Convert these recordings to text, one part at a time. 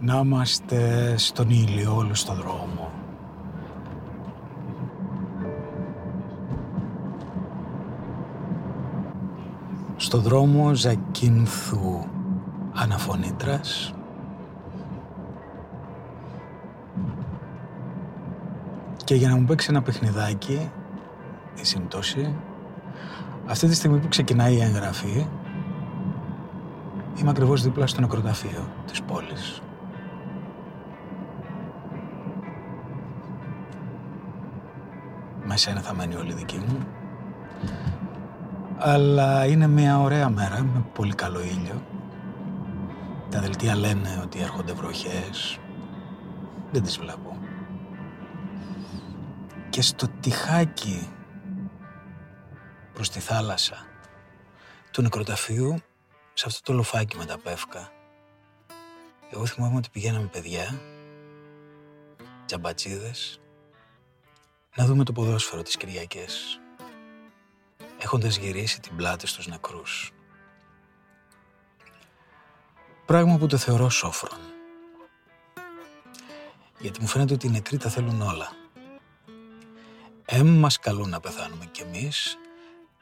να είμαστε στον ήλιο όλο στο δρόμο. Στο δρόμο Ζακίνθου Αναφωνήτρας και για να μου παίξει ένα παιχνιδάκι η συμπτώση αυτή τη στιγμή που ξεκινάει η εγγραφή είμαι ακριβώς δίπλα στο νεκροταφείο της πόλης. Μέσα είναι θα μένει όλη δική μου. Αλλά είναι μια ωραία μέρα με πολύ καλό ήλιο. Τα δελτία λένε ότι έρχονται βροχές. Δεν τις βλέπω. Και στο τυχάκι προς τη θάλασσα του νεκροταφείου σε αυτό το λοφάκι με τα πεύκα. Εγώ θυμάμαι ότι πηγαίναμε παιδιά, τζαμπατσίδες, να δούμε το ποδόσφαιρο τις Κυριακές, έχοντας γυρίσει την πλάτη στους νεκρούς. Πράγμα που το θεωρώ σόφρον. Γιατί μου φαίνεται ότι οι νεκροί τα θέλουν όλα. Εμ μας καλούν να πεθάνουμε κι εμείς,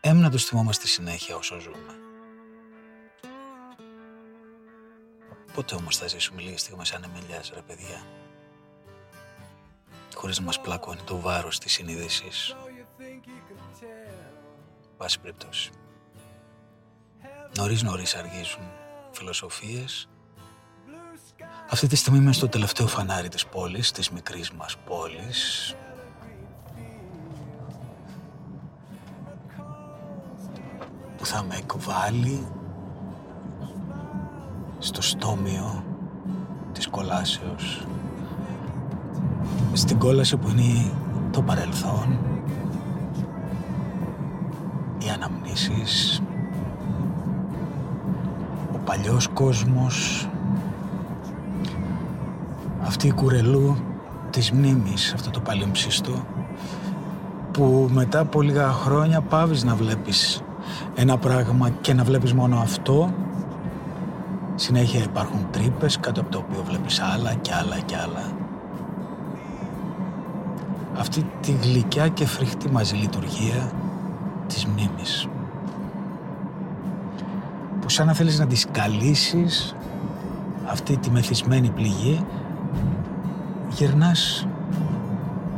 εμ να τους θυμόμαστε συνέχεια όσο ζούμε. Πότε όμως θα ζήσουμε λίγες στιγμές ανεμελιάς, ρε παιδιά; Χωρίς να μας πλακώνει το βάρος της συνείδησης. Πάση περιπτώσει. Νωρίς νωρίς αργίζουν φιλοσοφίες. Αυτή τη στιγμή είμαι στο τελευταίο φανάρι της πόλης, της μικρής μας πόλης. Που θα με εκβάλει στο στόμιο της κολάσεως στην κόλαση που είναι το παρελθόν οι αναμνήσεις ο παλιός κόσμος αυτή η κουρελού της μνήμης αυτό το παλιομψίστο που μετά από λίγα χρόνια πάβεις να βλέπεις ένα πράγμα και να βλέπεις μόνο αυτό Συνέχεια υπάρχουν τρύπες κάτω από το οποίο βλέπεις άλλα και άλλα και άλλα. Αυτή τη γλυκιά και φρικτή μαζί λειτουργία της μνήμης. Που σαν να θέλεις να τη καλύσεις αυτή τη μεθυσμένη πληγή γυρνάς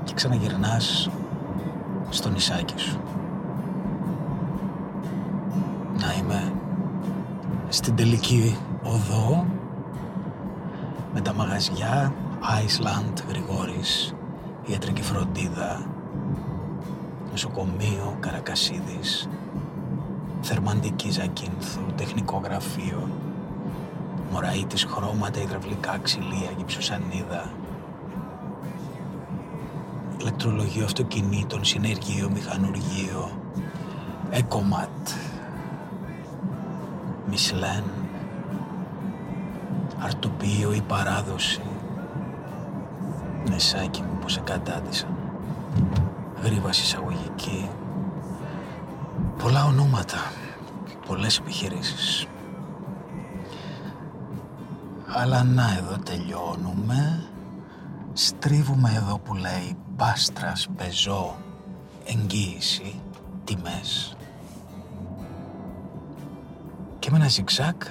και ξαναγυρνάς στο νησάκι σου. Να είμαι στην τελική οδό με τα μαγαζιά Iceland, Γρηγόρης, ιατρική φροντίδα, νοσοκομείο Καρακασίδης, θερμαντική Ζακίνθου, τεχνικό γραφείο, Μωραΐτης χρώματα, υδραυλικά ξυλία, γυψοσανίδα, ηλεκτρολογείο αυτοκινήτων, συνεργείο, μηχανουργείο, Εκομάτ, Μισλέν, αρτοπείο ή παράδοση. Νεσάκι μου που σε κατάτησαν. Γρήβαση εισαγωγική. Πολλά ονόματα. Πολλές επιχειρήσεις. Αλλά να εδώ τελειώνουμε. Στρίβουμε εδώ που λέει Πάστρας, Πεζό, Εγγύηση, Τιμές. Και με ένα ζιγζάκ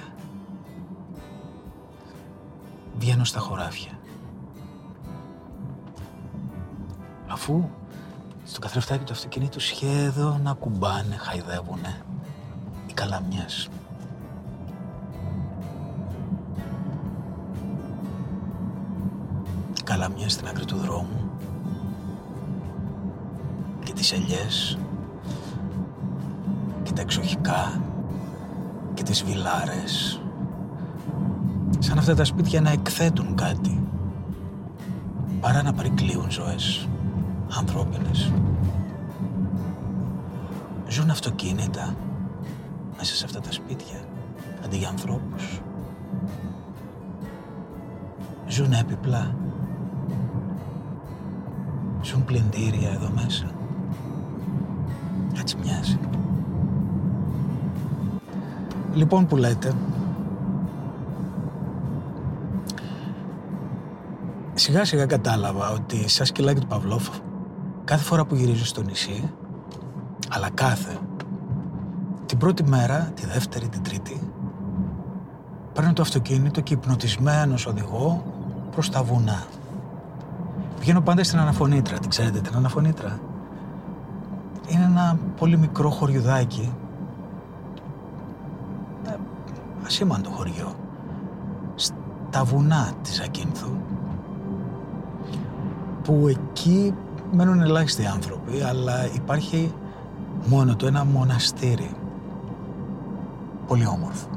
βγαίνω στα χωράφια. Αφού στο καθρεφτάκι του αυτοκινήτου σχεδόν να κουμπάνε, χαϊδεύουνε οι καλαμιές. Καλαμιές στην άκρη του δρόμου και τις ελιές και τα εξοχικά και τις βιλάρες σαν αυτά τα σπίτια να εκθέτουν κάτι παρά να παρικλείουν ζωές ανθρώπινες. Ζουν αυτοκίνητα μέσα σε αυτά τα σπίτια αντί για ανθρώπους. Ζουν έπιπλα. Ζουν πλυντήρια εδώ μέσα. Έτσι μοιάζει. Λοιπόν που λέτε, Σιγά σιγά κατάλαβα ότι σαν σκυλάκι του Παυλόφ κάθε φορά που γυρίζω στο νησί, αλλά κάθε, την πρώτη μέρα, τη δεύτερη, την τρίτη, παίρνω το αυτοκίνητο και υπνοτισμένος οδηγώ προς τα βουνά. Πηγαίνω πάντα στην Αναφωνήτρα. Την ξέρετε την Αναφωνήτρα. Είναι ένα πολύ μικρό χωριουδάκι. Ε, ασήμαντο χωριό. Στα βουνά της Ζακίνθου. Που εκεί μένουν ελάχιστοι άνθρωποι, αλλά υπάρχει μόνο το ένα μοναστήρι. Πολύ όμορφο.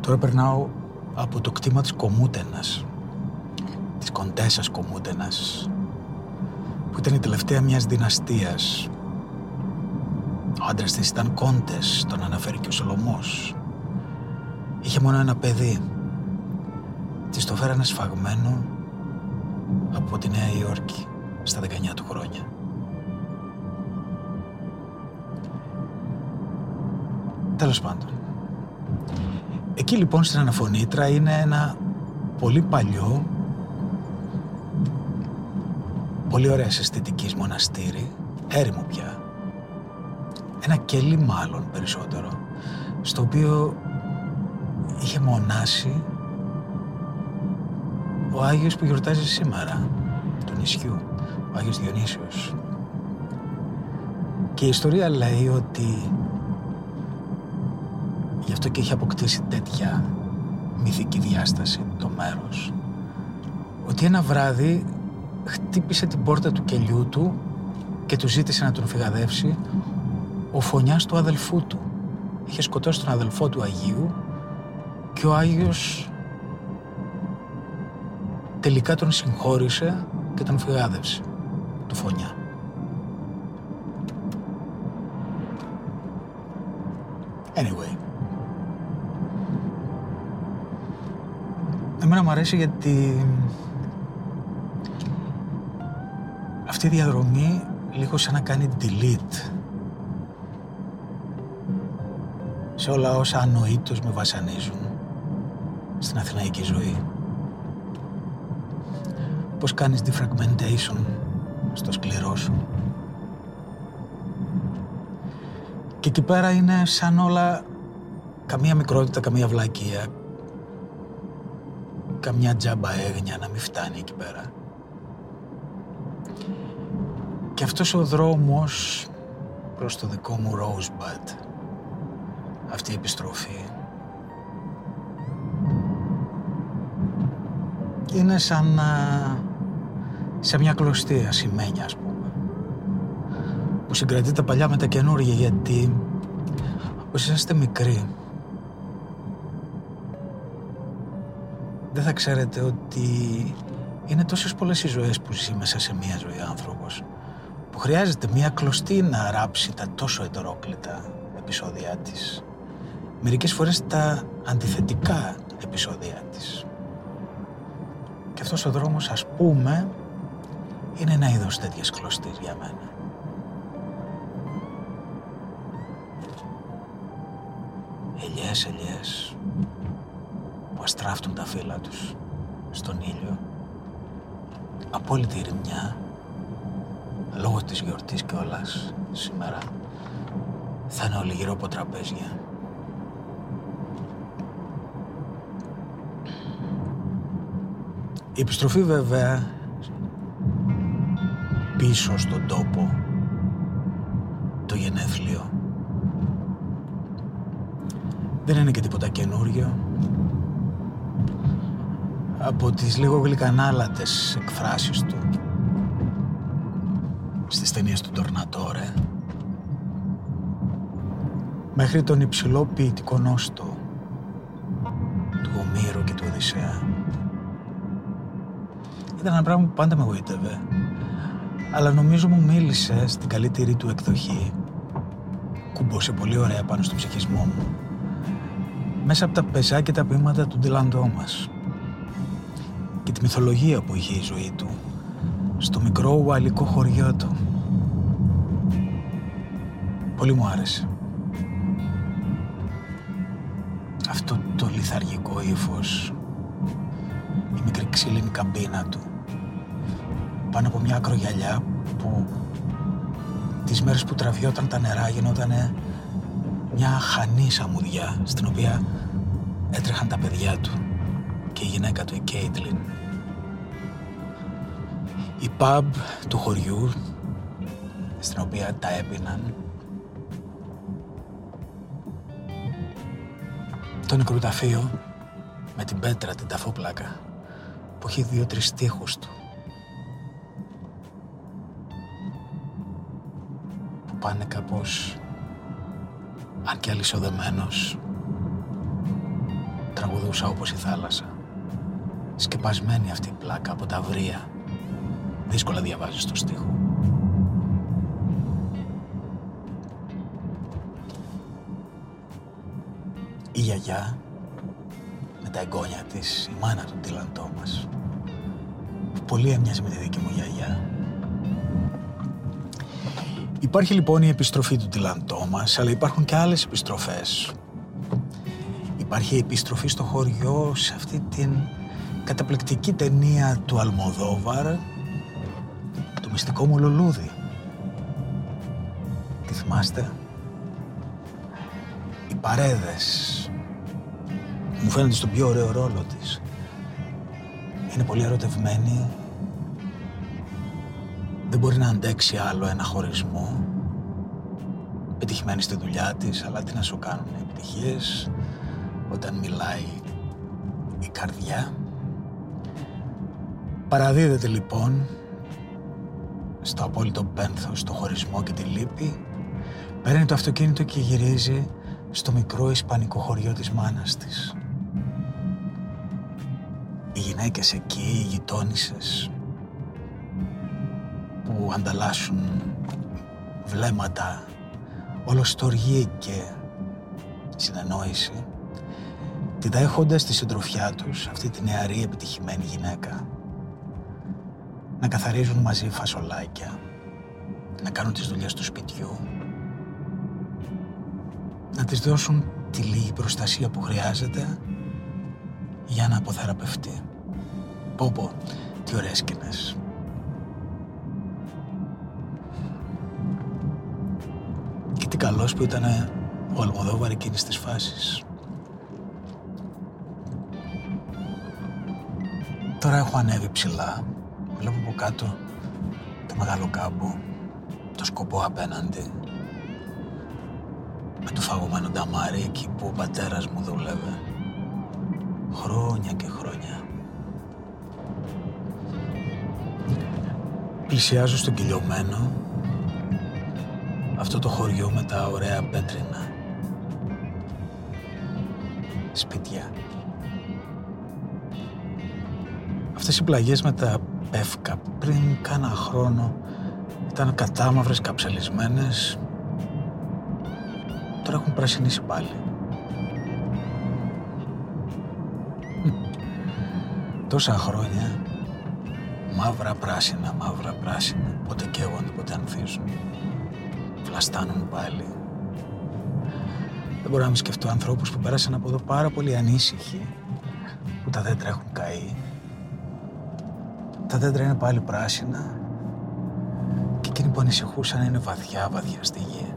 Τώρα περνάω από το κτήμα της Κομούτενας της Κοντέσας Κομούντενας που ήταν η τελευταία μιας δυναστείας. Ο άντρας της ήταν Κόντες, τον αναφέρει και ο Σολομός. Είχε μόνο ένα παιδί. Της το φέρανε σφαγμένο από τη Νέα Υόρκη στα 19 του χρόνια. Τέλος πάντων. Εκεί λοιπόν στην Αναφωνήτρα είναι ένα πολύ παλιό πολύ ωραία αισθητικής μοναστήρι, έρημο πια. Ένα κελί μάλλον περισσότερο, στο οποίο είχε μονάσει ο Άγιος που γιορτάζει σήμερα, του νησιού, ο Άγιος Διονύσιος. Και η ιστορία λέει ότι γι' αυτό και έχει αποκτήσει τέτοια μυθική διάσταση το μέρος. Ότι ένα βράδυ χτύπησε την πόρτα του κελιού του και του ζήτησε να τον φυγαδεύσει ο φωνιάς του αδελφού του. Είχε σκοτώσει τον αδελφό του Αγίου και ο Άγιος τελικά τον συγχώρησε και τον φυγάδευσε, του φωνιά. Anyway. Εμένα μου αρέσει γιατί αυτή η διαδρομή λίγο σαν να κάνει delete σε όλα όσα ανοήτως με βασανίζουν στην αθηναϊκή ζωή. Πώς κάνεις defragmentation στο σκληρό σου. Και εκεί πέρα είναι σαν όλα καμία μικρότητα, καμία βλακεία, καμιά τζάμπα έγνοια να μην φτάνει εκεί πέρα. Και αυτός ο δρόμος προς το δικό μου Rosebud, αυτή η επιστροφή, είναι σαν να... σε μια κλωστή ασημένια, ας πούμε, που συγκρατεί τα παλιά με τα καινούργια, γιατί όπως είσαστε μικροί, δεν θα ξέρετε ότι είναι τόσες πολλές οι ζωές που ζει μέσα σε μία ζωή άνθρωπος που χρειάζεται μια κλωστή να ράψει τα τόσο ετερόκλητα επεισόδια της. Μερικές φορές τα αντιθετικά επεισόδια της. Και αυτός ο δρόμος ας πούμε είναι ένα είδος τέτοιας κλωστής για μένα. Ελιές, ελιές που αστράφτουν τα φύλλα τους στον ήλιο. Απόλυτη ρημιά λόγω της γιορτής και όλας σήμερα θα είναι όλοι γύρω από τραπέζια. Η επιστροφή βέβαια πίσω στον τόπο. Το γενέθλιο. Δεν είναι και τίποτα καινούριο. Από τις λίγο γλυκανάλατες εκφράσεις του. Στις ταινίες του Τορνατόρε μέχρι τον υψηλό ποιητικό νόστο του Ομήρου και του Οδυσσέα. Ήταν ένα πράγμα που πάντα με γοήτευε, αλλά νομίζω μου μίλησε στην καλύτερη του εκδοχή. Κουμπώσε πολύ ωραία πάνω στο ψυχισμό μου, μέσα από τα πεζά και τα ποίηματα του Ντιλαντό μας και τη μυθολογία που είχε η ζωή του στο μικρό ουαλικό χωριό του. Πολύ μου άρεσε. Αυτό το λιθαργικό ύφος, η μικρή ξύλινη καμπίνα του, πάνω από μια ακρογιαλιά που τις μέρες που τραβιόταν τα νερά γινόταν μια χανή σαμουδιά στην οποία έτρεχαν τα παιδιά του και η γυναίκα του η Κέιτλιν. Η pub του χωριού στην οποία τα έπιναν το νεκροταφείο με την πέτρα την ταφόπλακα που έχει δύο-τρεις τείχους του πάνε κάπως αν και αλυσοδεμένος τραγουδούσα όπως η θάλασσα. Σκεπασμένη αυτή η πλάκα από τα βρία δύσκολα διαβάζεις το στίχο. Η γιαγιά με τα εγγόνια της, η μάνα του Τίλαν Τόμας πολύ έμοιαζε με τη δική μου γιαγιά Υπάρχει λοιπόν η επιστροφή του Τίλαν Τόμας, αλλά υπάρχουν και άλλες επιστροφές. Υπάρχει η επιστροφή στο χωριό σε αυτή την καταπληκτική ταινία του Αλμοδόβαρ, το μυστικό μου λουλούδι. Τι θυμάστε; Οι παρέδες. Μου φαίνεται στον πιο ωραίο ρόλο της. Είναι πολύ ερωτευμένη, δεν μπορεί να αντέξει άλλο ένα χωρισμό. Πετυχημένη στη δουλειά της, αλλά τι να σου κάνουν οι επιτυχίες όταν μιλάει η καρδιά. Παραδίδεται λοιπόν στο απόλυτο πένθος, στο χωρισμό και τη λύπη, παίρνει το αυτοκίνητο και γυρίζει στο μικρό ισπανικό χωριό της μάνας της. Οι γυναίκες εκεί, οι γειτόνισσες, που ανταλλάσσουν βλέμματα, ολοστοργή και συνεννόηση, τη δέχονται στη συντροφιά τους αυτή τη νεαρή επιτυχημένη γυναίκα να καθαρίζουν μαζί φασολάκια, να κάνουν τις δουλειές του σπιτιού, να της δώσουν τη λίγη προστασία που χρειάζεται για να αποθεραπευτεί. Πω πω, τι ωραίες σκηνές. Καλός που ήταν ο Αλμοδόβαρ εκείνης της φάσης. Τώρα έχω ανέβει ψηλά. Βλέπω από κάτω το μεγάλο κάμπο, το σκοπό απέναντι. Με το φαγωμένο νταμάρι εκεί που ο πατέρας μου δούλευε. Χρόνια και χρόνια. Πλησιάζω στον κυλιωμένο αυτό το χωριό με τα ωραία πέτρινα σπίτια. Αυτές οι πλαγιές με τα πεύκα πριν κάνα χρόνο ήταν κατάμαυρες, καψελισμένες. Τώρα έχουν πρασινίσει πάλι. Τόσα χρόνια μαύρα πράσινα, μαύρα πράσινα, πότε καίγονται, πότε ανθίζουν βλαστάνουν πάλι. Δεν μπορώ να μην σκεφτώ ανθρώπους που πέρασαν από εδώ πάρα πολύ ανήσυχοι, που τα δέντρα έχουν καεί. Τα δέντρα είναι πάλι πράσινα και εκείνοι που ανησυχούσαν είναι βαθιά, βαθιά στη γη.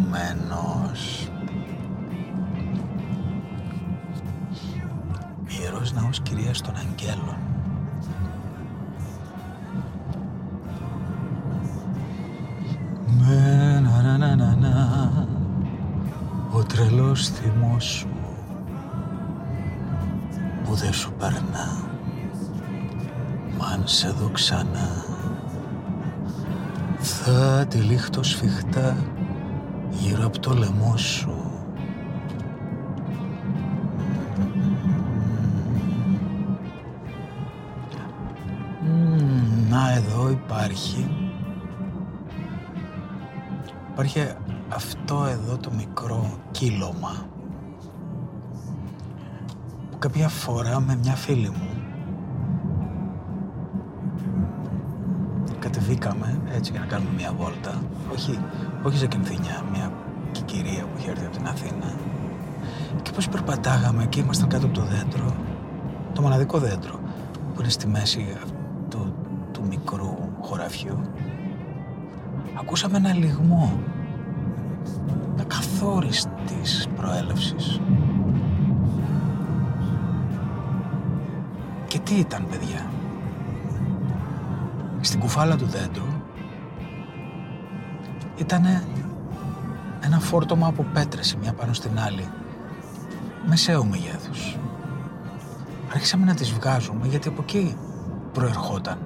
Και ο κυλιωμένος. Ιερός ναός κυρίας των αγγέλων. τρελός θυμός σου που δεν σου περνά Μ' αν σε δω ξανά θα τυλίχτω σφιχτά γύρω από το λαιμό σου. Να εδώ υπάρχει. Υπάρχει αυτό εδώ το μικρό κύλωμα. Που κάποια φορά με μια φίλη μου κατεβήκαμε έτσι για να κάνουμε μια βόλτα. Όχι, όχι σε κινθίνια, μια την Αθήνα και πως περπατάγαμε και ήμασταν κάτω από το δέντρο το μοναδικό δέντρο που είναι στη μέση του, του μικρού χωραφιού ακούσαμε ένα λιγμό καθόριστης προέλευσης. Και τι ήταν, παιδιά; Στην κουφάλα του δέντρου ήταν ένα φόρτωμα από πέτρες η μία πάνω στην άλλη, μεσαίου μεγέθους. Άρχισαμε να τις βγάζουμε γιατί από εκεί προερχόταν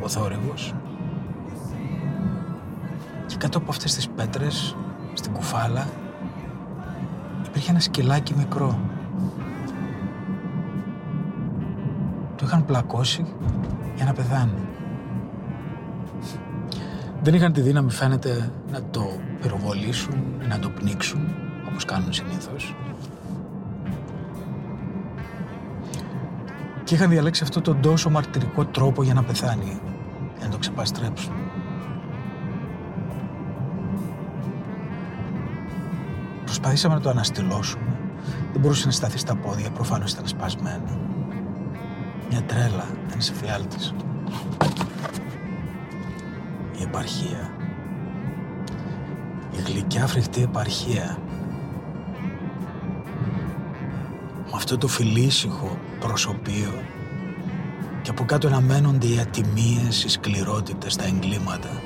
ο θόρυβος. Και κάτω από αυτές τις πέτρες στην κουφάλα υπήρχε ένα σκυλάκι μικρό. Το είχαν πλακώσει για να πεθάνει. Δεν είχαν τη δύναμη φαίνεται να το πυροβολήσουν ή να το πνίξουν όπως κάνουν συνήθως. Και είχαν διαλέξει αυτό τον τόσο μαρτυρικό τρόπο για να πεθάνει, για να το ξεπαστρέψουν. Προσπαθήσαμε να το αναστηλώσουμε. Δεν μπορούσε να σταθεί στα πόδια, προφανώς ήταν σπασμένο. Μια τρέλα, ένας εφιάλτης. Η επαρχία. Η γλυκιά φρικτή επαρχία. Με αυτό το φιλήσυχο προσωπείο και από κάτω να μένονται οι ατιμίες, οι σκληρότητες, τα εγκλήματα.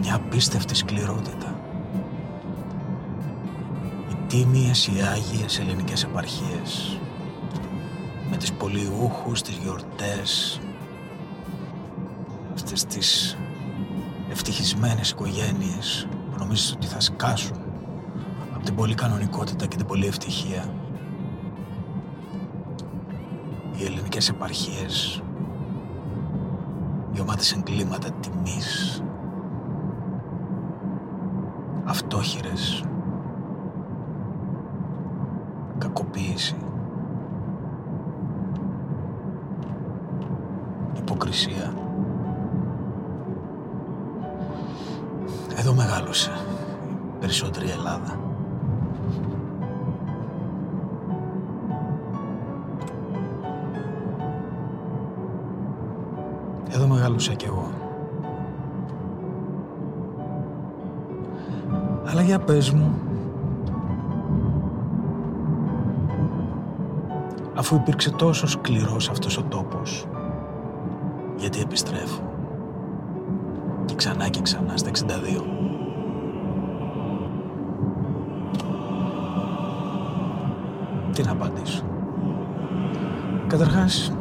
Μια απίστευτη σκληρότητα τίμιες ή άγιες ελληνικές επαρχίες με τις πολυούχους, τις γιορτές αυτές τις ευτυχισμένες οικογένειες που νομίζεις ότι θα σκάσουν από την πολύ κανονικότητα και την πολύ ευτυχία οι ελληνικές επαρχίες οι ομάδες εγκλήματα τιμής αυτόχειρες κακοποίηση. Υποκρισία. Εδώ μεγάλωσε η περισσότερη Ελλάδα. Εδώ μεγάλωσα κι εγώ. Αλλά για πες μου, αφού υπήρξε τόσο σκληρός αυτός ο τόπος. Γιατί επιστρέφω; Και ξανά και ξανά στα 62. Τι να απαντήσω. Καταρχάς,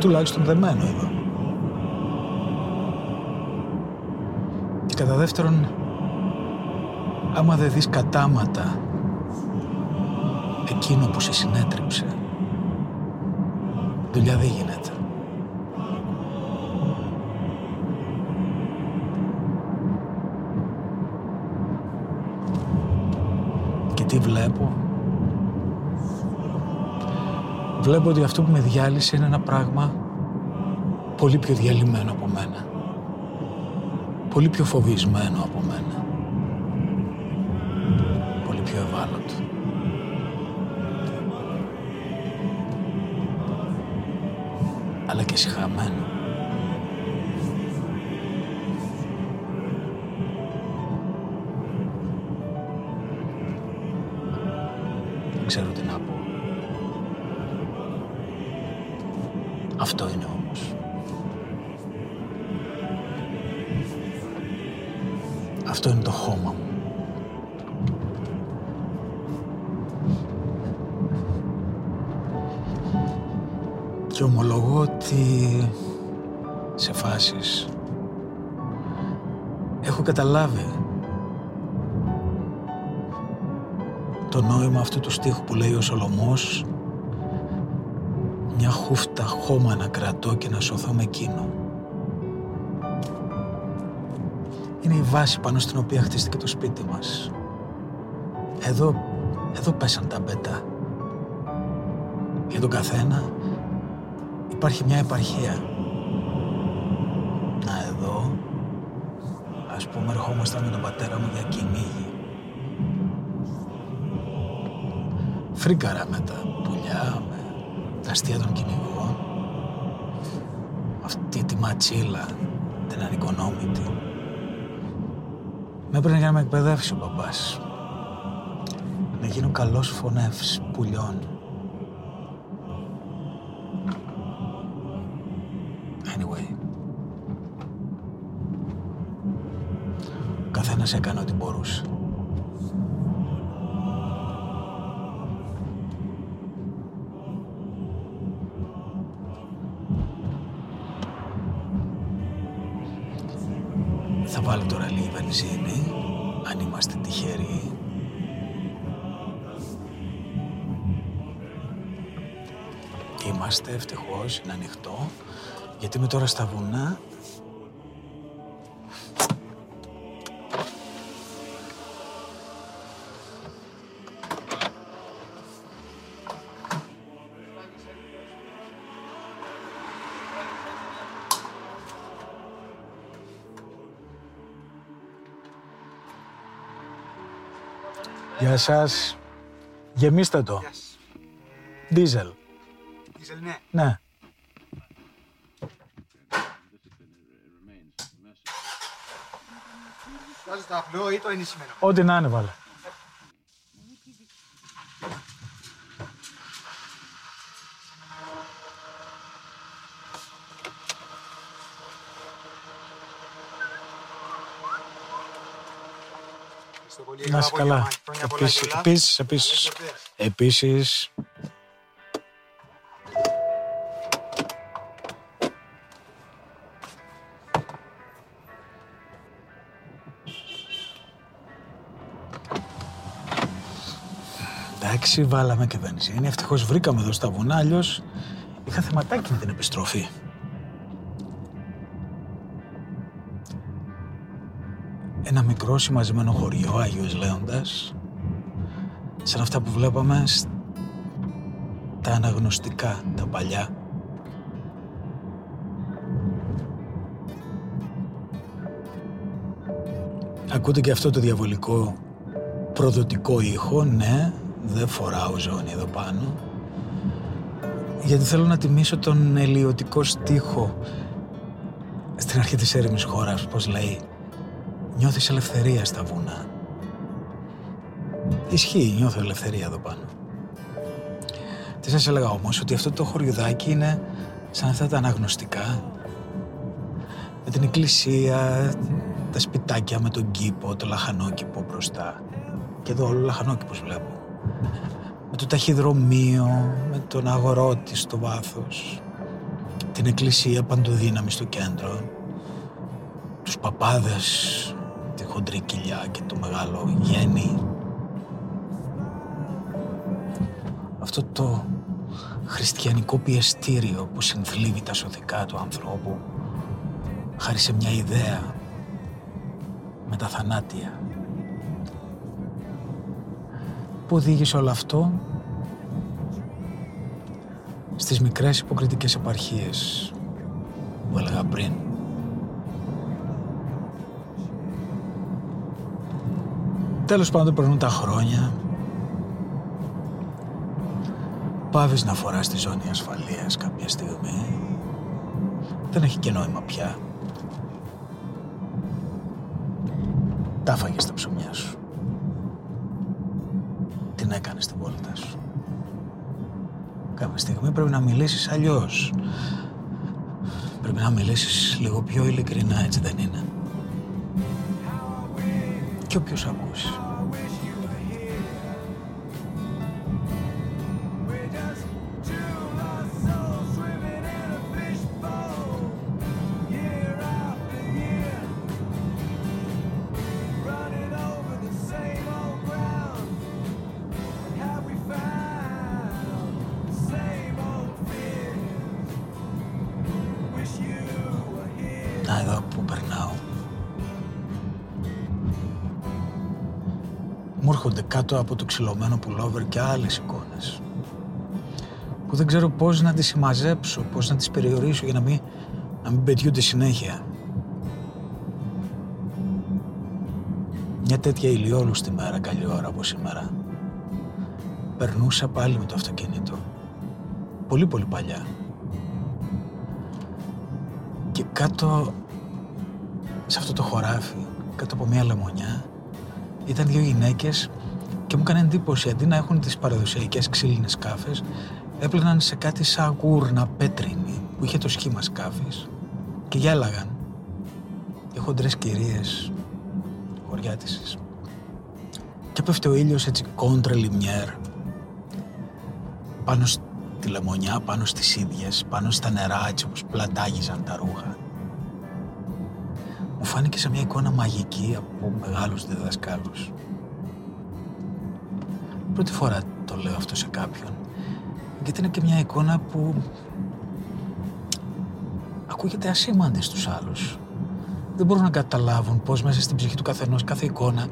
τουλάχιστον δεμένο εδώ. Και κατά δεύτερον, άμα δεν δεις κατάματα εκείνο που σε συνέτριψε, Δουλειά δεν γίνεται. Βλέπω. Βλέπω ότι αυτό που με διάλυσε είναι ένα πράγμα πολύ πιο διαλυμένο από μένα. Πολύ πιο φοβισμένο από Αυτό είναι όμως. Αυτό είναι το χώμα μου. Και ομολογώ ότι σε φάσεις έχω καταλάβει το νόημα αυτού του στίχου που λέει ο Σολομός Μια χούφτα χώμα να κρατώ και να σωθώ με εκείνο. Είναι η βάση πάνω στην οποία χτίστηκε το σπίτι μας. Εδώ, εδώ πέσαν τα μπέτα. Για τον καθένα υπάρχει μια επαρχία. Να εδώ, ας πούμε ερχόμασταν με τον πατέρα μου για κυνήγι. Φρίκαρα με τα πουλιά, με τα αστεία των κυνηγών. Αυτή τη ματσίλα, την ανοικονόμητη. Με έπαιρνε για να με εκπαιδεύσει ο μπαμπάς. Να γίνω καλός φωνεύς πουλιών. Anyway. Ο καθένας έκανε ό,τι μπορούσε. Τώρα λίγη βενζίνη, αν είμαστε τυχεροί. Είμαστε ευτυχώς, είναι ανοιχτό, γιατί είμαι τώρα στα βουνά Γεια σας. Γεμίστε το. Δίζελ. Δίζελ, ναι. Ναι. Βάζεις το απλό ή το ενισχυμένο. Ό,τι να είναι βάλε. Να είσαι Καλό καλά. απόγευμα. Χρόνια πολλά Επίσης, κιόλας. επίσης, επίσης. Καλές γιορτές. Επίσης, Εντάξει, βάλαμε και βενζίνη. Ευτυχώς βρήκαμε εδώ στα βουνά, αλλιώς είχα θεματάκι με την επιστροφή. Μικρός συμμαζεμένο χωριό, Άγιος Λέοντας, σαν αυτά που βλέπαμε σ- τα αναγνωστικά, τα παλιά. Ακούτε και αυτό το διαβολικό προδοτικό ήχο, ναι, δεν φοράω ζώνη εδώ πάνω. Γιατί θέλω να τιμήσω τον ελιωτικό στίχο στην αρχή της έρημης χώρας, πώς λέει «Νιώθεις ελευθερία στα βουνά». Ισχύει, νιώθω ελευθερία εδώ πάνω. Τι σας έλεγα όμως, ότι αυτό το χωριουδάκι είναι σαν αυτά τα αναγνωστικά, με την εκκλησία, τα σπιτάκια με τον κήπο, το λαχανόκηπο μπροστά. Και εδώ όλο λαχανόκηπος βλέπω. Με το ταχυδρομείο, με τον αγορώτη στο βάθος, την εκκλησία παντοδύναμη στο κέντρο, τους παπάδες, τη χοντρή κοιλιά και το μεγάλο γέννη. Αυτό το χριστιανικό πιεστήριο που συνθλίβει τα σωθικά του ανθρώπου χάρη σε μια ιδέα με τα θανάτια. Πού οδήγησε όλο αυτό στις μικρές υποκριτικές επαρχίες που έλεγα πριν. Τέλος πάντων περνούν τα χρόνια. Πάβεις να φοράς τη ζώνη ασφαλείας κάποια στιγμή. Δεν έχει και νόημα πια. Τα φάγες τα ψωμιά σου. Την έκανες την βόλτα σου. Κάποια στιγμή πρέπει να μιλήσεις αλλιώς. Πρέπει να μιλήσεις λίγο πιο ειλικρινά, έτσι δεν είναι. Και όποιος ακούσει. μου ξυλωμένο πουλόβερ και άλλες εικόνες που δεν ξέρω πώς να τις συμμαζέψω, πώς να τις περιορίσω για να μην, να μην πετιούνται συνέχεια. Μια τέτοια ηλιόλουστη μέρα, καλή ώρα από σήμερα. Περνούσα πάλι με το αυτοκίνητο. Πολύ πολύ παλιά. Και κάτω σε αυτό το χωράφι, κάτω από μια λεμονιά, ήταν δύο γυναίκες και μου έκανε εντύπωση αντί να έχουν τις παραδοσιακές ξύλινες κάφες, έπλαιναν σε κάτι σαν γούρνα πέτρινη που είχε το σχήμα σκάφης και γέλαγαν. Οι χοντρές κυρίες χωριάτισες. Και πέφτει ο ήλιος έτσι κόντρα λιμιέρ πάνω στη λεμονιά, πάνω στις ίδιες, πάνω στα νερά έτσι όπως πλατάγιζαν τα ρούχα. Μου φάνηκε σαν μια εικόνα μαγική από μεγάλους διδασκάλους. Πρώτη φορά το λέω αυτό σε κάποιον γιατί είναι και μια εικόνα που ακούγεται ασήμαντη στους άλλους. Δεν μπορούν να καταλάβουν πώς μέσα στην ψυχή του καθενός κάθε εικόνα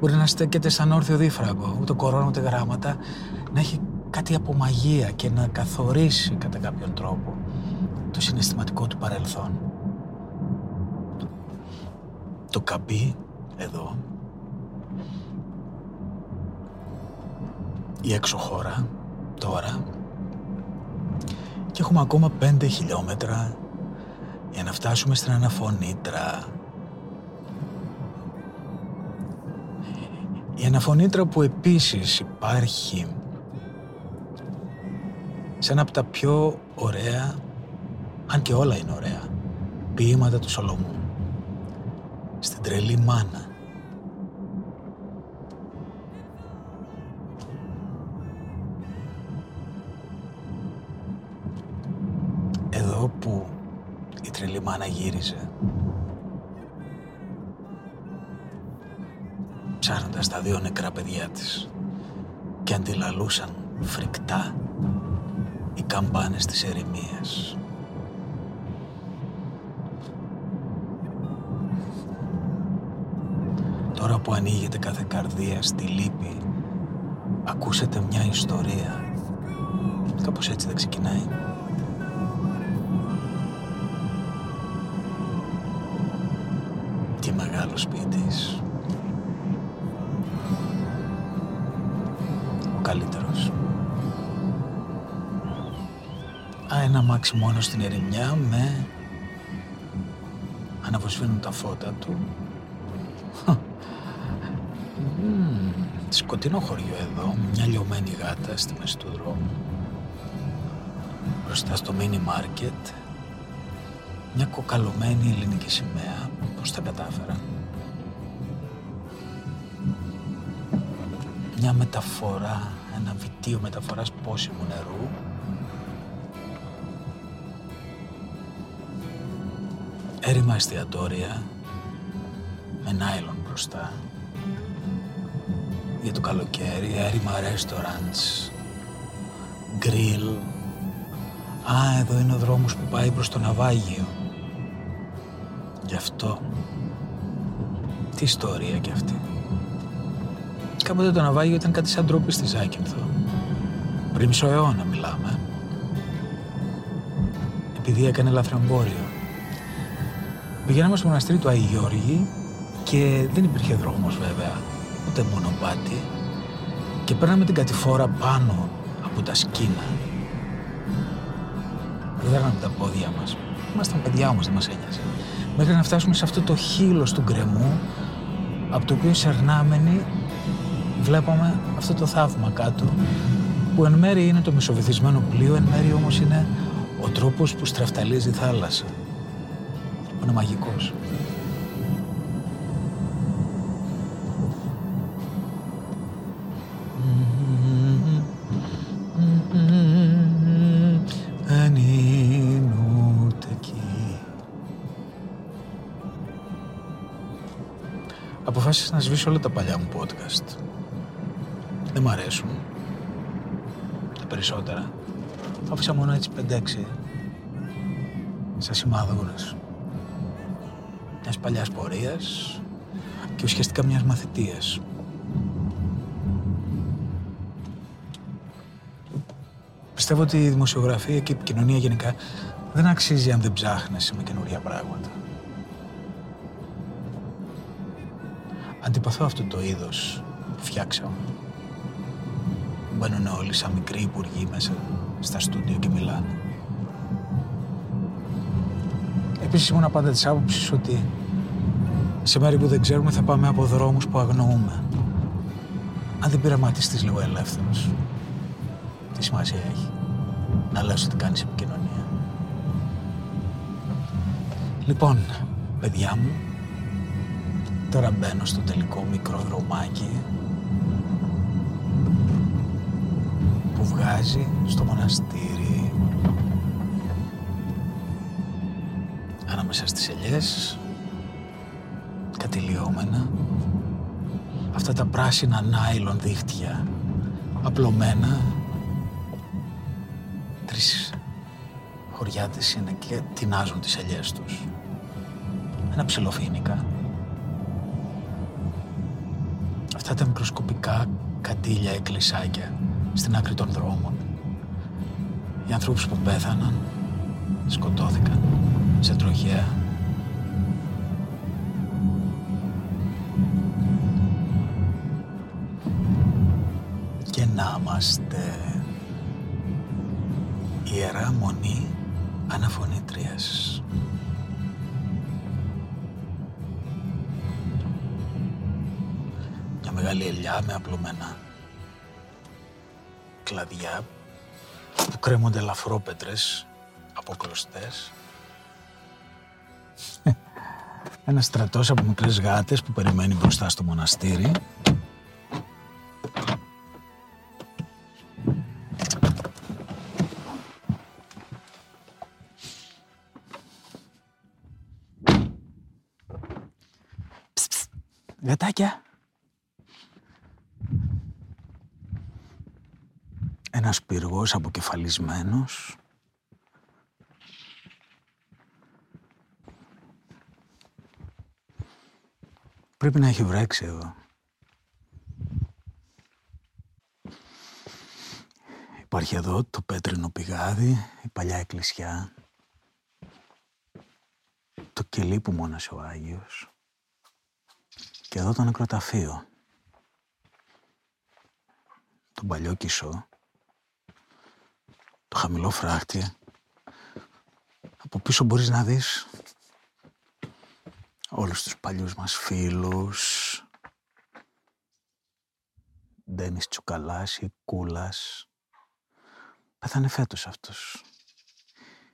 μπορεί να στέκεται σαν όρθιο δίφραγο, ούτε κορώνα ούτε γράμματα, να έχει κάτι από μαγεία και να καθορίσει κατά κάποιον τρόπο το συναισθηματικό του παρελθόν. Το καμπί εδώ, η έξω χώρα, τώρα, και έχουμε ακόμα πέντε χιλιόμετρα για να φτάσουμε στην Αναφωνήτρα. Η Αναφωνήτρα που επίσης υπάρχει σε ένα από τα πιο ωραία, αν και όλα είναι ωραία, ποίηματα του Σολομού. Στην τρελή μάνα. Μάνα γύριζε. Ψάχνοντας τα δύο νεκρά παιδιά της και αντιλαλούσαν φρικτά οι καμπάνες της ερημίας. Τώρα που ανοίγεται κάθε καρδία στη λύπη, ακούσετε μια ιστορία. Κάπως έτσι δεν ξεκινάει. Μεγάλος ποιητής. Ο καλύτερος. Α, ένα μάξι μόνο στην ερημιά με αναβοσβήνουν τα φώτα του. σκοτεινό χωριό εδώ, μια λιωμένη γάτα στη μέση του δρόμου. Μπροστά στο mini market, μια κοκαλωμένη ελληνική σημαία Πώς τα κατάφερα; Μια μεταφορά, ένα βιτίο μεταφοράς πόσιμου νερού έρημα εστιατόρια με νάιλον μπροστά για το καλοκαίρι, έρημα restaurants, γκριλ. Α, εδώ είναι ο δρόμος που πάει προς το ναυάγιο. Γι' αυτό. Τι ιστορία κι αυτή. Κάποτε το ναυάγιο ήταν κάτι σαν τρόπι στη Ζάκυνθο. Πριν μισό αιώνα μιλάμε. Επειδή έκανε λαθρεμπόριο. Πηγαίναμε στο μοναστήρι του Αγίου Γιώργη και δεν υπήρχε δρόμος βέβαια, ούτε μονοπάτι και παίρναμε την κατηφόρα πάνω από τα σκήνα. Δεν τα πόδια μας. Ήμασταν παιδιά όμως, δεν μας ένοιαζε μέχρι να φτάσουμε σε αυτό το χείλος του γκρεμού από το οποίο σερνάμενοι βλέπαμε αυτό το θαύμα κάτω που εν μέρει είναι το μισοβυθισμένο πλοίο, εν μέρει όμως είναι ο τρόπος που στραφταλίζει η θάλασσα. Που είναι μαγικός. αποφάσισα να σβήσω όλα τα παλιά μου podcast. Δεν μ' αρέσουν. Τα περισσότερα. Άφησα μόνο έτσι 5-6. σαν σημαδούρες. Μιας παλιάς πορείας και ουσιαστικά μιας μαθητείας. Πιστεύω ότι η δημοσιογραφία και η επικοινωνία γενικά δεν αξίζει αν δεν ψάχνεσαι με καινούργια πράγματα. Αντιπαθώ αυτό το είδος που φτιάξαμε. Μπαίνουν όλοι σαν μικροί υπουργοί μέσα στα στούντιο και μιλάνε. Επίσης ήμουν πάντα της άποψης ότι σε μέρη που δεν ξέρουμε θα πάμε από δρόμους που αγνοούμε. Αν δεν πειραματιστείς λίγο ελεύθερος, τι σημασία έχει να λες ότι κάνεις επικοινωνία. Λοιπόν, παιδιά μου, τώρα μπαίνω στο τελικό μικρό δρομάκι βγάζει στο μοναστήρι. Ανάμεσα στις ελιές κατηλιώμενα. Αυτά τα πράσινα νάιλον δίχτυα απλωμένα. Τρεις χωριάτες είναι και τεινάζουν τις ελιές τους. Ένα ψηλοφίνικα. Αυτά τα μικροσκοπικά κατήλια εκκλησάκια στην άκρη των δρόμων. Οι ανθρώπους που πέθαναν σκοτώθηκαν σε τροχέα και να είμαστε Ιερά Μονή Αναφωνήτριας. Μια μεγάλη ελιά με απλωμένα κλαδιά που κρέμονται λαφρόπετρες από κλωστές. Ένα στρατός από μικρές γάτες που περιμένει μπροστά στο μοναστήρι Γατάκια. Ένας πυργός αποκεφαλισμένος. Πρέπει να έχει βρέξει εδώ. Υπάρχει εδώ το πέτρινο πηγάδι, η παλιά εκκλησιά, το κελί που μόνασε ο Άγιος. Και εδώ το νεκροταφείο. Τον παλιό κισό. Το χαμηλό φράχτη. Από πίσω μπορείς να δεις όλους τους παλιούς μας φίλους. Ντένις Τσουκαλάς ή Κούλας. Πέθανε φέτος αυτός.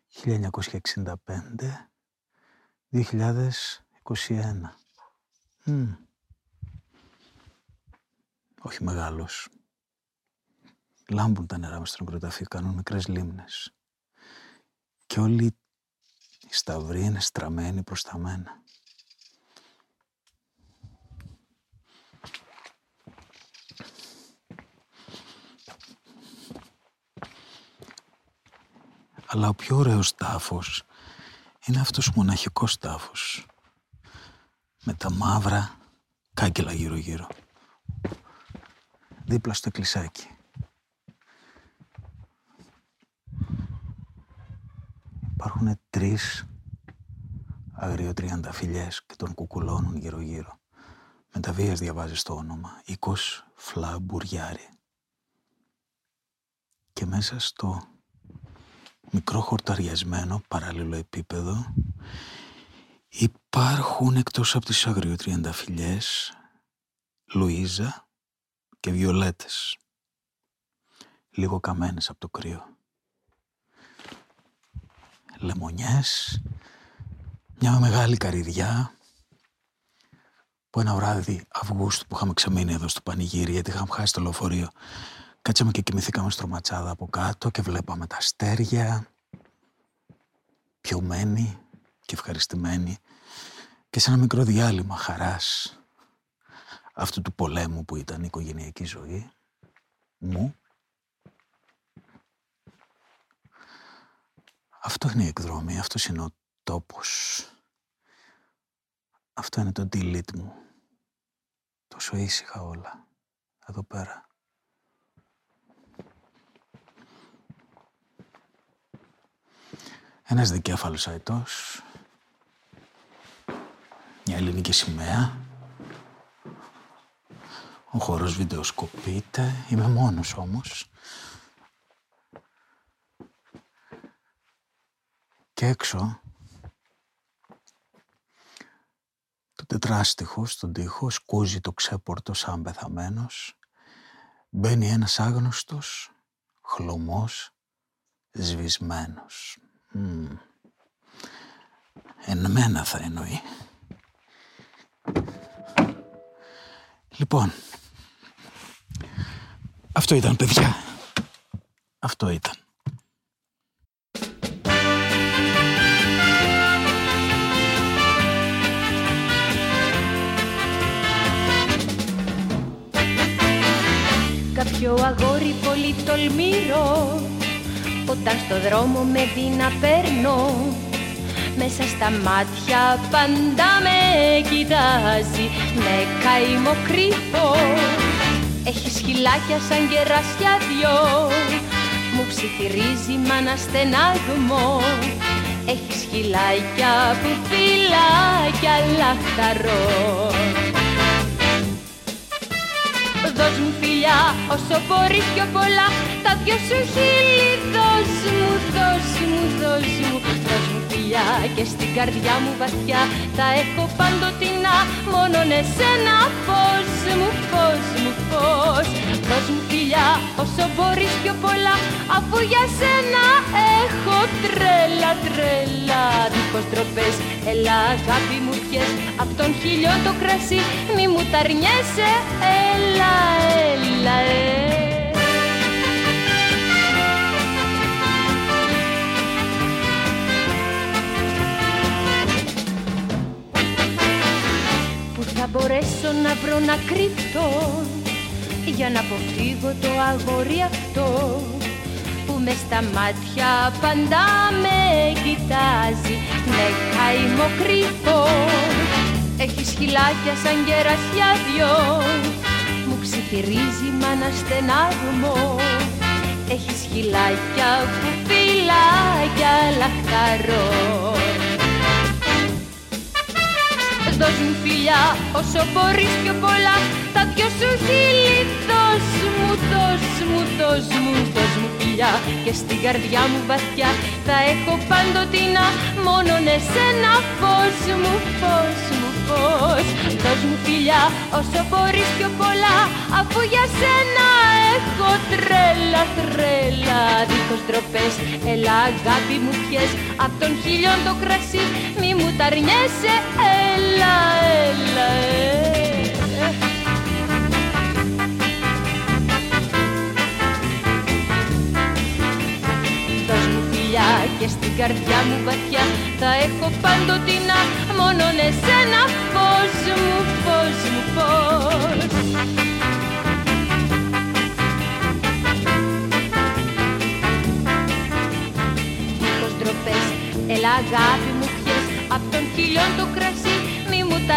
1965, 2021. Mm. Όχι μεγάλος. Λάμπουν τα νερά με στον κροταφή, κάνουν μικρές λίμνες. Και όλοι οι σταυροί είναι στραμμένοι προς τα μένα. Αλλά ο πιο ωραίος τάφος είναι αυτός ο μοναχικός τάφος με τα μαύρα κάγκελα γύρω-γύρω. Δίπλα στο εκκλησάκι. Υπάρχουν τρεις αγριοτριανταφυλιές και τον κουκουλώνουν γύρω-γύρω. Με τα βίας διαβάζεις το όνομα. Οίκος Φλαμπουριάρη. Και μέσα στο μικρό χορταριασμένο παράλληλο επίπεδο Υπάρχουν εκτός από τις αγριοτριανταφυλιές Λουίζα και Βιολέτες. Λίγο καμένες από το κρύο. Λεμονιές, μια μεγάλη καρυδιά που ένα βράδυ Αυγούστου που είχαμε ξεμείνει εδώ στο πανηγύρι γιατί είχαμε χάσει το λεωφορείο κάτσαμε και κοιμηθήκαμε στο ματσάδα από κάτω και βλέπαμε τα αστέρια πιωμένοι και ευχαριστημένοι και σε ένα μικρό διάλειμμα χαράς αυτού του πολέμου που ήταν η οικογενειακή ζωή μου αυτό είναι η εκδρομή, αυτός είναι ο τόπος αυτό είναι το delete μου τόσο ήσυχα όλα εδώ πέρα Ένας δικέφαλος αετός. Μια ελληνική σημαία. Ο χώρος βιντεοσκοπείται. Είμαι μόνος όμως. Και έξω το τετράστιχος στον τοίχο σκούζει το ξέπορτο σαν πεθαμένος. Μπαίνει ένας άγνωστος, χλωμός, σβησμένος. Mm. Εν μένα θα εννοεί. Λοιπόν, αυτό ήταν παιδιά. Αυτό ήταν. Κάποιο αγόρι πολύ τολμηρό. Όταν στο δρόμο με δει να παίρνω μέσα στα μάτια πάντα με κοιτάζει. Με καημό κρύφο. Έχει σκυλάκια σαν κεράσια δυο. Μου ψιθυρίζει μάνα στενάγμο. Έχει σκυλάκια που φυλάκια λαχταρό Δώσ' μου φιλιά όσο μπορείς πιο πολλά. Τα δυο σου χείλη δώσ' μου, δώσ' μου, δώσ' μου. Δώσ' μου φιλιά και στην καρδιά μου βαθιά. Τα έχω παντοτινά μόνον εσένα Φως μου, φως μου, φως. Δώσ' μου φιλιά όσο μπορείς πιο πολλά Αφού για σένα έχω τρέλα, τρέλα. Δίχως τροπές, έλα αγάπη μου πιες Απ' τον χίλιο το κρασί μη μου τα αρνιέσαι Έλα, έλα, θα μπορέσω να βρω να κρυφτώ για να αποφύγω το αγόρι αυτό που μες στα μάτια πάντα με κοιτάζει. Με καημό κρυφό έχεις σκυλάκια σαν κερασιά δυο. Μου ψιθυρίζει μάνα στενάγμο έχεις σκυλάκια που φυλάκια λαχταρό Δώσ' μου φιλιά όσο μπορείς πιο πολλά. Τα δυο σου χείλη δώσ' μου, δώσ' μου, δώσ' μου Δώσ' μου φιλιά. Και στην καρδιά μου βαθιά Θα έχω παντοτινά μόνον εσένα Φως μου, φως μου, φως Δώσ' μου φιλιά όσο μπορείς πιο πολλά Αφού για σένα έχω τρέλα, τρέλα. Δίχως τροπές, έλα αγάπη μου πιες Απ' τον χίλιον το κρασί. Μη μου τα αρνιέσαι Έλα, έλα, και στην καρδιά μου βαθιά. Θα έχω παντοτινά μόνον εσένα. Φως μου, φως μου, φως Δίχως ντροπές, έλα αγάπη μου πιες. Απ' τον χιλιόν το κρασί μη μου τα